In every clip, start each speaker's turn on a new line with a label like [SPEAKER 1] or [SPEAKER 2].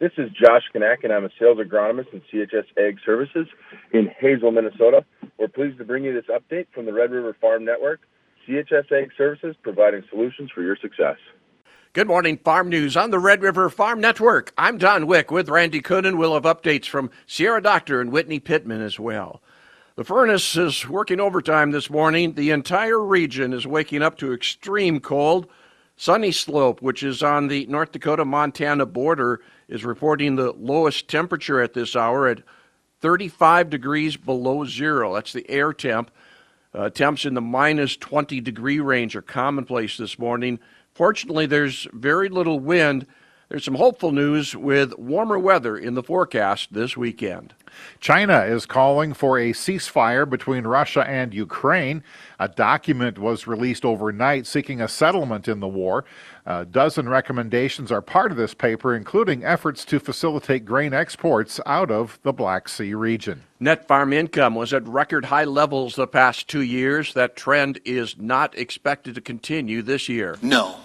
[SPEAKER 1] This is Josh Kanak, and I'm a sales agronomist in CHS Ag Services in Hazel, Minnesota. We're pleased to bring you this update from the Red River Farm Network. CHS Ag Services providing solutions for your success.
[SPEAKER 2] Good morning, Farm News on the Red River Farm Network. I'm Don Wick with Randy Koenen. We'll have updates from Sierra Doctor and Whitney Pittman as well. The furnace is working overtime this morning. The entire region is waking up to extreme cold. Sunny Slope, which is on the North Dakota Montana border, is reporting the lowest temperature at this hour at 35 degrees below zero. That's the air temp. Uh, temps in the minus 20 degree range are commonplace this morning. Fortunately, there's very little wind. There's some hopeful news with warmer weather in the forecast this weekend.
[SPEAKER 3] China is calling for a ceasefire between Russia and Ukraine. A document was released overnight seeking a settlement in the war. A dozen recommendations are part of this paper, including efforts to facilitate grain exports out of the Black Sea region.
[SPEAKER 2] Net farm income was at record high levels the past two years. That trend is not expected to continue this year.
[SPEAKER 4] No,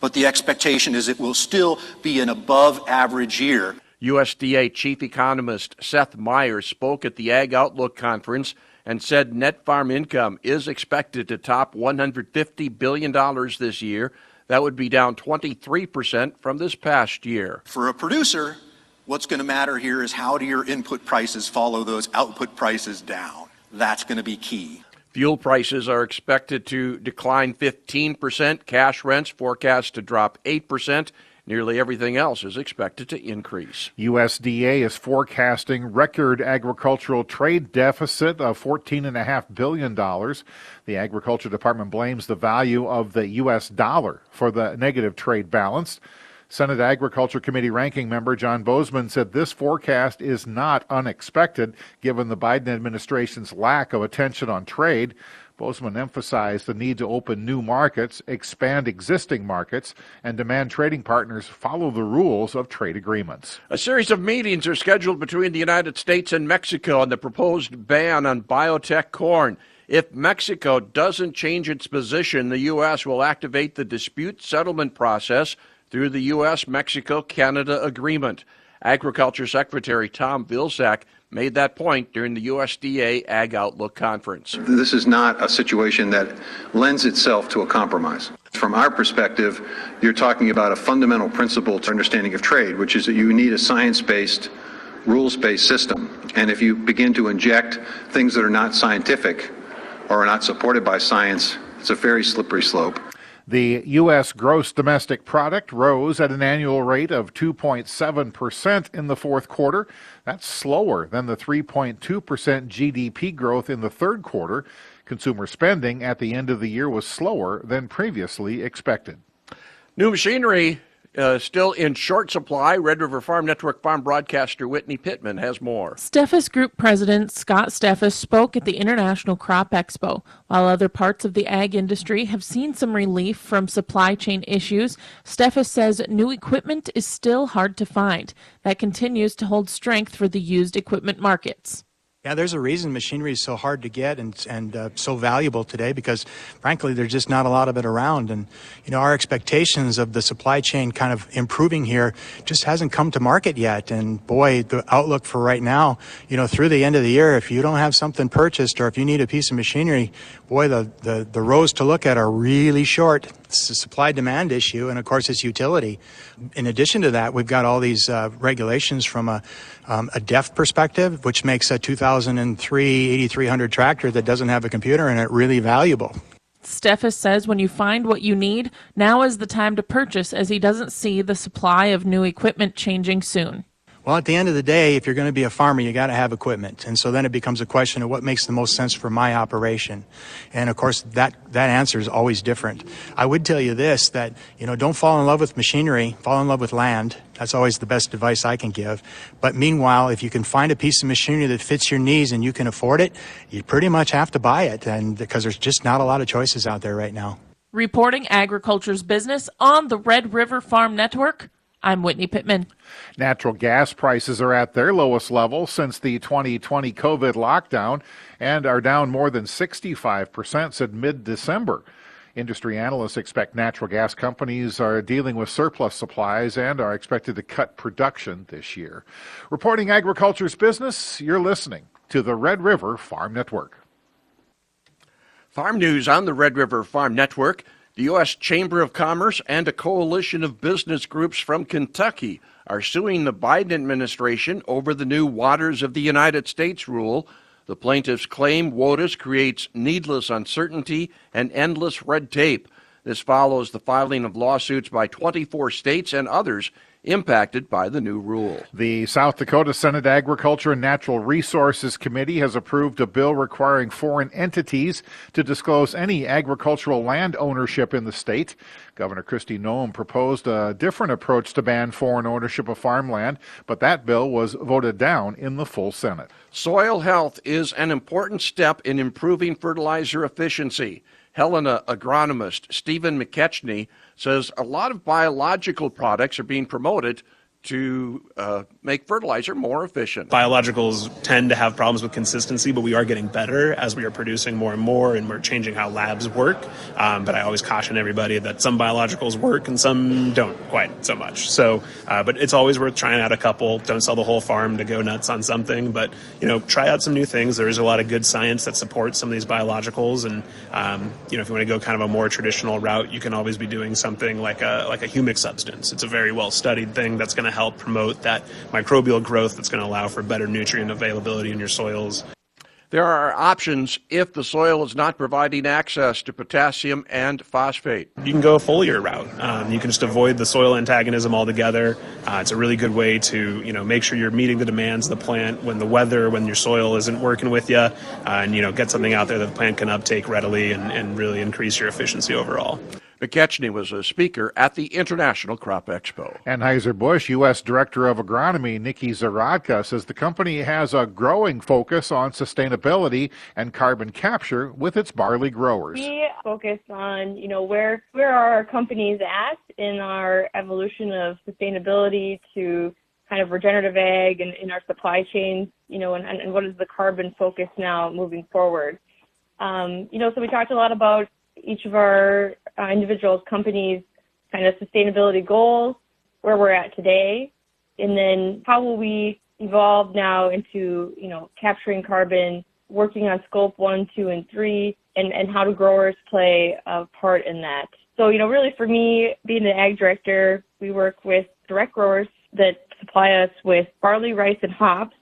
[SPEAKER 4] but the expectation is it will still be an above average year.
[SPEAKER 2] USDA Chief Economist Seth Myers spoke at the Ag Outlook Conference and said net farm income is expected to top $150 billion this year. That would be down 23% from this past year.
[SPEAKER 4] For a producer, what's going to matter here is how do your input prices follow those output prices down? That's going to be key.
[SPEAKER 2] Fuel prices are expected to decline 15%. Cash rents forecast to drop 8%. Nearly everything else is expected to increase.
[SPEAKER 3] USDA is forecasting record agricultural trade deficit of $14.5 billion. The Agriculture Department blames the value of the U.S. dollar for the negative trade balance. Senate Agriculture Committee ranking member John Boozman said this forecast is not unexpected given the Biden administration's lack of attention on trade. Boozman emphasized the need to open new markets, expand existing markets, and demand trading partners follow the rules of trade agreements.
[SPEAKER 2] A series of meetings are scheduled between the United States and Mexico on the proposed ban on biotech corn. If Mexico doesn't change its position, the U.S. will activate the dispute settlement process through the U.S. Mexico Canada Agreement. Agriculture Secretary Tom Vilsack made that point during the USDA Ag Outlook conference.
[SPEAKER 5] This is not a situation that lends itself to a compromise. From our perspective, you're talking about a fundamental principle to understanding of trade, which is that you need a science based, rules based system. And if you begin to inject things that are not scientific or are not supported by science, it's a very slippery slope.
[SPEAKER 3] The U.S. gross domestic product rose at an annual rate of 2.7% in the fourth quarter. That's slower than the 3.2% GDP growth in the third quarter. Consumer spending at the end of the year was slower than previously expected.
[SPEAKER 2] New machinery uh, still in short supply. Red River Farm Network farm broadcaster Whitney Pittman has more.
[SPEAKER 6] Steffes Group President Scott Steffes spoke at the International Crop Expo. While other parts of the ag industry have seen some relief from supply chain issues, Steffes says new equipment is still hard to find. That continues to hold strength for the used equipment markets.
[SPEAKER 7] Yeah, there's a reason machinery is so hard to get and and uh, so valuable today because, frankly, there's just not a lot of it around. And you know, our expectations of the supply chain kind of improving here just hasn't come to market yet. And boy, the outlook for right now, you know, through the end of the year, if you don't have something purchased or if you need a piece of machinery, boy, the the, the rows to look at are really short. It's a supply demand issue, and of course, it's utility. In addition to that, we've got all these uh, regulations from a um, a DEF perspective, which makes a 2003 8300 tractor that doesn't have a computer in it really valuable.
[SPEAKER 6] Steffes says when you find what you need, now is the time to purchase as he doesn't see the supply of new equipment changing soon.
[SPEAKER 7] Well, at the end of the day, if you're going to be a farmer, you got to have equipment. And so then it becomes a question of what makes the most sense for my operation. And of course, that, that answer is always different. I would tell you this, that, you know, don't fall in love with machinery, fall in love with land. That's always the best advice I can give. But meanwhile, if you can find a piece of machinery that fits your needs and you can afford it, you pretty much have to buy it. And because there's just not a lot of choices out there right now.
[SPEAKER 6] Reporting agriculture's business on the Red River Farm Network. I'm Whitney Pittman.
[SPEAKER 3] Natural gas prices are at their lowest level since the 2020 COVID lockdown and are down more than 65% since mid December. Industry analysts expect natural gas companies are dealing with surplus supplies and are expected to cut production this year. Reporting agriculture's business, you're listening to the Red River Farm Network.
[SPEAKER 2] Farm news on the Red River Farm Network. The U.S. Chamber of Commerce and a coalition of business groups from Kentucky are suing the Biden administration over the new Waters of the United States rule. The plaintiffs claim WOTUS creates needless uncertainty and endless red tape. This follows the filing of lawsuits by 24 states and others impacted by the new rule.
[SPEAKER 3] The South Dakota Senate Agriculture and Natural Resources Committee has approved a bill requiring foreign entities to disclose any agricultural land ownership in the state. Governor Kristi Noem proposed a different approach to ban foreign ownership of farmland, but that bill was voted down in the full Senate.
[SPEAKER 2] Soil health is an important step in improving fertilizer efficiency. Helena agronomist Stephen McKechnie says a lot of biological products are being promoted to uh, make fertilizer more efficient.
[SPEAKER 8] Biologicals tend to have problems with consistency, but we are getting better as we are producing more and more, and we're changing how labs work. Um, but I always caution everybody that some biologicals work and some don't quite so much. So, uh, but it's always worth trying out a couple. Don't sell the whole farm to go nuts on something, but you know, try out some new things. There is a lot of good science that supports some of these biologicals, and um, you know, if you want to go kind of a more traditional route, you can always be doing something like a like a humic substance. It's a very well studied thing that's going to help promote that microbial growth that's going to allow for better nutrient availability in your soils.
[SPEAKER 2] There are options if the soil is not providing access to potassium and phosphate.
[SPEAKER 8] You can go a foliar route. Um, you can just avoid the soil antagonism altogether. Uh, it's a really good way to you know make sure you're meeting the demands of the plant when the weather, when your soil isn't working with you, uh, and you know get something out there that the plant can uptake readily and, and really increase your efficiency overall.
[SPEAKER 2] McKechnie was a speaker at the International Crop Expo.
[SPEAKER 3] Anheuser-Busch U.S. Director of Agronomy Nikki Zaradka says the company has a growing focus on sustainability and carbon capture with its barley growers.
[SPEAKER 9] We focus on, you know, where where are our companies at in our evolution of sustainability to kind of regenerative ag and in our supply chains, you know, and, and what is the carbon focus now moving forward. Um, you know, so we talked a lot about each of our uh, individuals, companies, kind of sustainability goals, where we're at today, and then how will we evolve now into, you know, capturing carbon, working on scope one, two, and three, and, and how do growers play a part in that. So, you know, really for me, being the ag director, we work with direct growers that supply us with barley, rice, and hops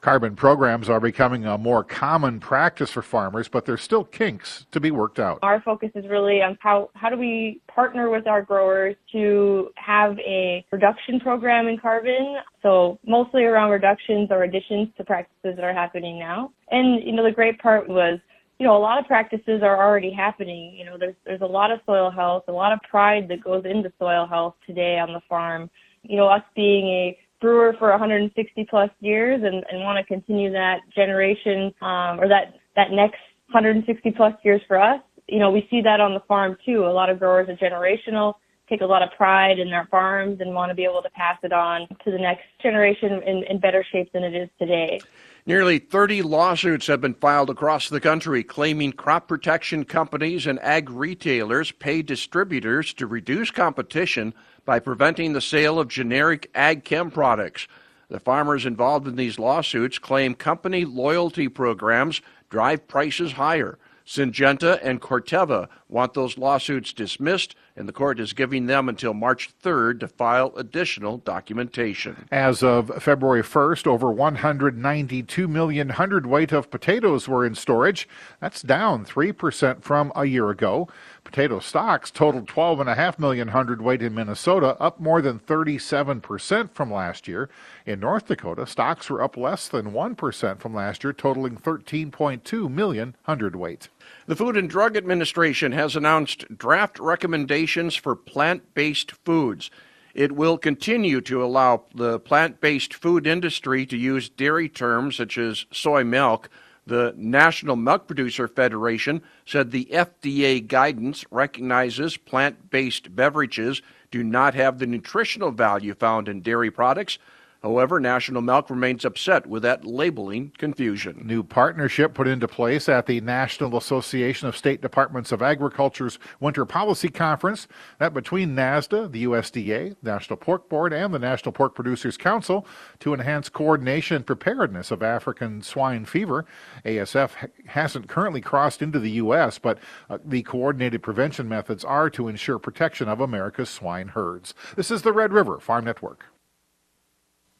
[SPEAKER 3] Carbon programs are becoming a more common practice for farmers, but there's still kinks to be worked out.
[SPEAKER 9] Our focus is really on how, how do we partner with our growers to have a reduction program in carbon. So mostly around reductions or additions to practices that are happening now. And, you know, the great part was you know, a lot of practices are already happening. You know, there's there's a lot of soil health, a lot of pride that goes into soil health today on the farm. You know, us being a brewer for 160 plus years and, and want to continue that generation um, or that that next 160 plus years for us. You know, we see that on the farm too. A lot of growers are generational, take a lot of pride in their farms and want to be able to pass it on to the next generation in, in better shape than it is today.
[SPEAKER 2] Nearly 30 lawsuits have been filed across the country claiming crop protection companies and ag retailers pay distributors to reduce competition by preventing the sale of generic ag chem products. The farmers involved in these lawsuits claim company loyalty programs drive prices higher. Syngenta and Corteva want those lawsuits dismissed, and the court is giving them until March 3rd to file additional documentation.
[SPEAKER 3] As of February 1st, over 192 million hundredweight of potatoes were in storage. That's down 3% from a year ago. Potato stocks totaled 12.5 million hundredweight in Minnesota, up more than 37% from last year. In North Dakota, stocks were up less than 1% from last year, totaling 13.2 million hundredweight.
[SPEAKER 2] The Food and Drug Administration has announced draft recommendations for plant based foods. It will continue to allow the plant based food industry to use dairy terms such as soy milk the National Milk Producer Federation said the FDA guidance recognizes plant based beverages do not have the nutritional value found in dairy products. However, National Milk remains upset with that labeling confusion.
[SPEAKER 3] New partnership put into place at the National Association of State Departments of Agriculture's Winter Policy Conference, that between NASDA, the USDA, National Pork Board, and the National Pork Producers Council to enhance coordination and preparedness of African swine fever. ASF hasn't currently crossed into the U.S., but uh, the coordinated prevention methods are to ensure protection of America's swine herds. This is the Red River Farm Network.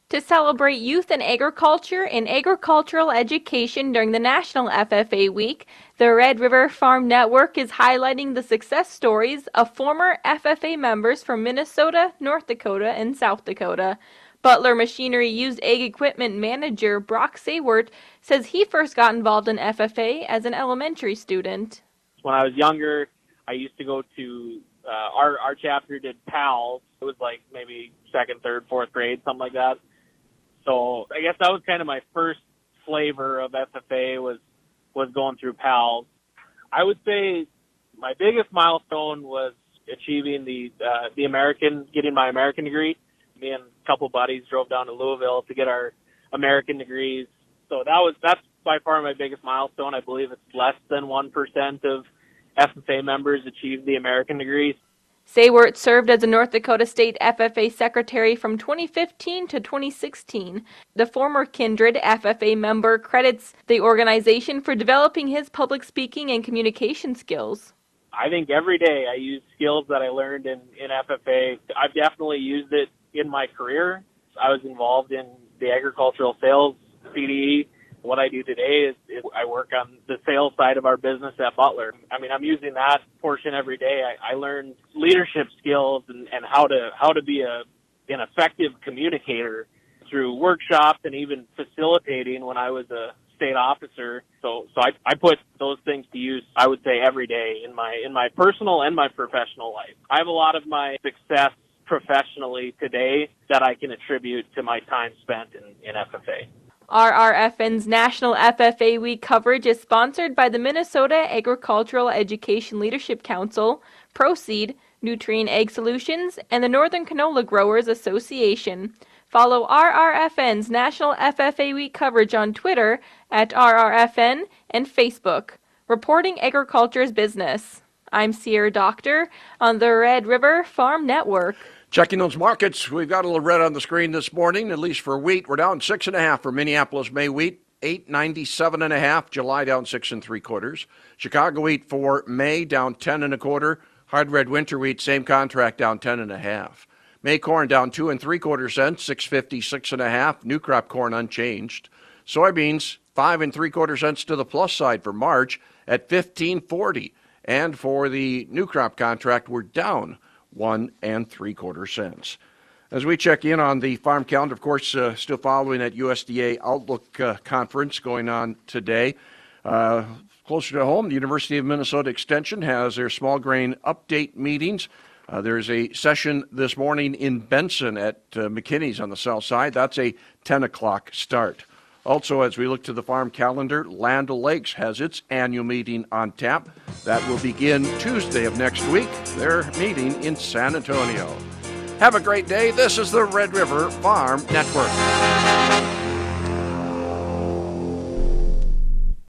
[SPEAKER 10] To celebrate youth and agriculture and agricultural education during the National FFA Week, the Red River Farm Network is highlighting the success stories of former FFA members from Minnesota, North Dakota, and South Dakota. Butler Machinery Used Ag Equipment Manager Brock Saywert says he first got involved in FFA as an elementary student.
[SPEAKER 11] When I was younger, I used to go to uh, our our chapter did PALS. It was like maybe second, third, fourth grade, something like that. So I guess that was kind of my first flavor of FFA was was going through PALS. I would say my biggest milestone was achieving the uh, the American, getting my American degree. Me and a couple buddies drove down to Louisville to get our American degrees. So that was that's by far my biggest milestone. I believe it's less than one percent of FFA members achieve the American degree.
[SPEAKER 10] Saywert served as a North Dakota State FFA secretary from 2015 to 2016. The former Kindred FFA member credits the organization for developing his public speaking and communication skills.
[SPEAKER 11] I think every day I use skills that I learned in, in FFA. I've definitely used it in my career. I was involved in the agricultural sales CDE what I do today is, is, I work on the sales side of our business at Butler. I mean, I'm using that portion every day. I, I learn leadership skills and, and how to how to be a an effective communicator through workshops and even facilitating when I was a state officer. So so I, I put those things to use I would say every day in my in my personal and my professional life. I have a lot of my success professionally today that I can attribute to my time spent in, in FFA.
[SPEAKER 10] RRFN's National FFA Week coverage is sponsored by the Minnesota Agricultural Education Leadership Council, Proseed, Nutrien Ag Solutions, and the Northern Canola Growers Association. Follow RRFN's National FFA Week coverage on Twitter at RRFN and Facebook. Reporting Agriculture's Business. I'm Sierra Doctor on the Red River Farm Network.
[SPEAKER 2] Checking those markets, we've got a little red on the screen this morning, at least for wheat. We're down six and a half for Minneapolis May wheat, eight ninety seven and a half. July down six and three quarters. Chicago wheat for May down ten and a quarter. Hard red winter wheat, same contract, down ten and a half. May corn down two and three quarter cents, six fifty six and a half. New crop corn unchanged. Soybeans five and three quarter cents to the plus side for March at fifteen forty. And for the new crop contract, we're down one and three quarter cents. As we check in on the farm calendar, of course, uh, still following that USDA Outlook uh, conference going on today. Uh, closer to home, the University of Minnesota Extension has their small grain update meetings. Uh, there's a session this morning in Benson at uh, McKinney's on the south side. That's a 10 o'clock start. Also, as we look to the farm calendar, Land O'Lakes has its annual meeting on tap. That will begin Tuesday of next week. They're meeting in San Antonio. Have a great day. This is the Red River Farm Network.